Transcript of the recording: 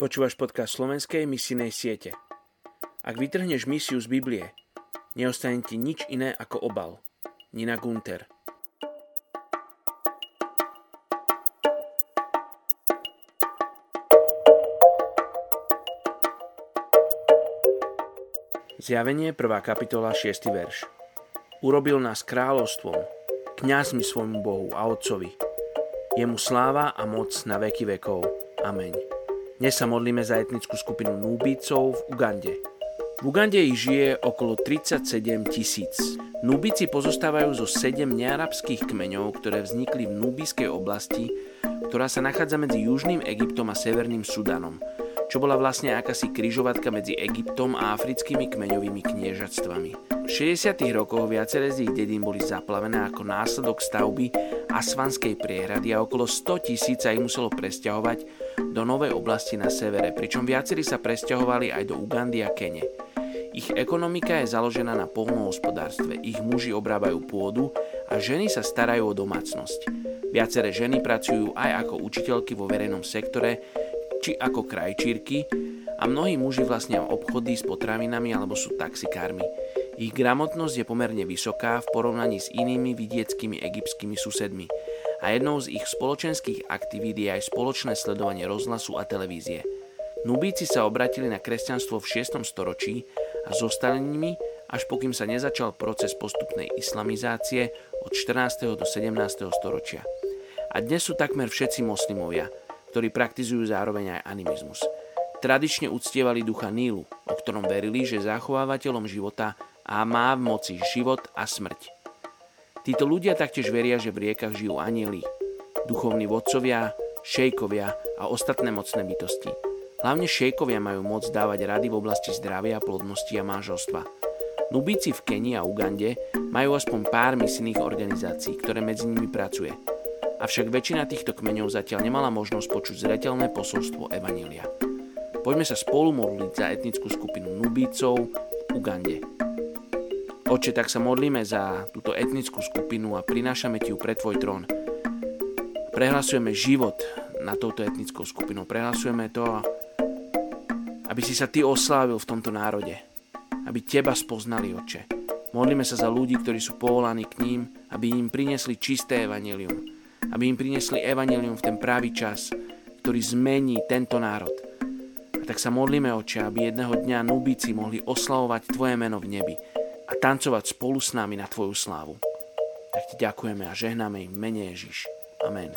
Počúvaš podcast slovenskej misijnej siete. Ak vytrhneš misiu z Biblie, neostane ti nič iné ako obal. Nina Gunter Zjavenie 1. kapitola 6. verš Urobil nás kráľovstvom, kňazmi svojmu Bohu a Otcovi. Jemu sláva a moc na veky vekov. Amen. Dnes sa modlíme za etnickú skupinu Núbicov v Ugande. V Ugande ich žije okolo 37 tisíc. Núbici pozostávajú zo 7 nearabských kmeňov, ktoré vznikli v Núbiskej oblasti, ktorá sa nachádza medzi Južným Egyptom a Severným Sudanom, čo bola vlastne akási kryžovatka medzi Egyptom a africkými kmeňovými kniežatstvami. V 60. rokoch viaceré z ich dedín boli zaplavené ako následok stavby Asvanskej priehrady a okolo 100 tisíc sa ich muselo presťahovať do novej oblasti na severe, pričom viacerí sa presťahovali aj do Ugandy a Kene. Ich ekonomika je založená na polnohospodárstve, ich muži obrábajú pôdu a ženy sa starajú o domácnosť. Viaceré ženy pracujú aj ako učiteľky vo verejnom sektore či ako krajčírky a mnohí muži vlastnia obchody s potravinami alebo sú taxikármi. Ich gramotnosť je pomerne vysoká v porovnaní s inými vidieckými egyptskými susedmi a jednou z ich spoločenských aktivít je aj spoločné sledovanie rozhlasu a televízie. Nubíci sa obratili na kresťanstvo v 6. storočí a zostali nimi, až pokým sa nezačal proces postupnej islamizácie od 14. do 17. storočia. A dnes sú takmer všetci moslimovia, ktorí praktizujú zároveň aj animizmus. Tradične uctievali ducha Nílu, o ktorom verili, že zachovávateľom života a má v moci život a smrť. Títo ľudia taktiež veria, že v riekach žijú anieli, duchovní vodcovia, šejkovia a ostatné mocné bytosti. Hlavne šejkovia majú moc dávať rady v oblasti zdravia, plodnosti a manželstva. Nubíci v Kenii a Ugande majú aspoň pár misijných organizácií, ktoré medzi nimi pracuje. Avšak väčšina týchto kmeňov zatiaľ nemala možnosť počuť zretelné posolstvo Evanília. Poďme sa spolu modliť za etnickú skupinu Nubícov v Ugande. Oče, tak sa modlíme za túto etnickú skupinu a prinášame Ti ju pre Tvoj trón. Prehlasujeme život na touto etnickou skupinou. Prehlasujeme to, aby si sa Ty oslávil v tomto národe. Aby Teba spoznali, Oče. Modlíme sa za ľudí, ktorí sú povolaní k ním, aby im priniesli čisté evanelium. Aby im priniesli evanelium v ten pravý čas, ktorý zmení tento národ. A tak sa modlíme, Oče, aby jedného dňa Nubíci mohli oslavovať Tvoje meno v nebi a tancovať spolu s nami na Tvoju slávu. Tak Ti ďakujeme a žehnáme im mene Ježiš. Amen.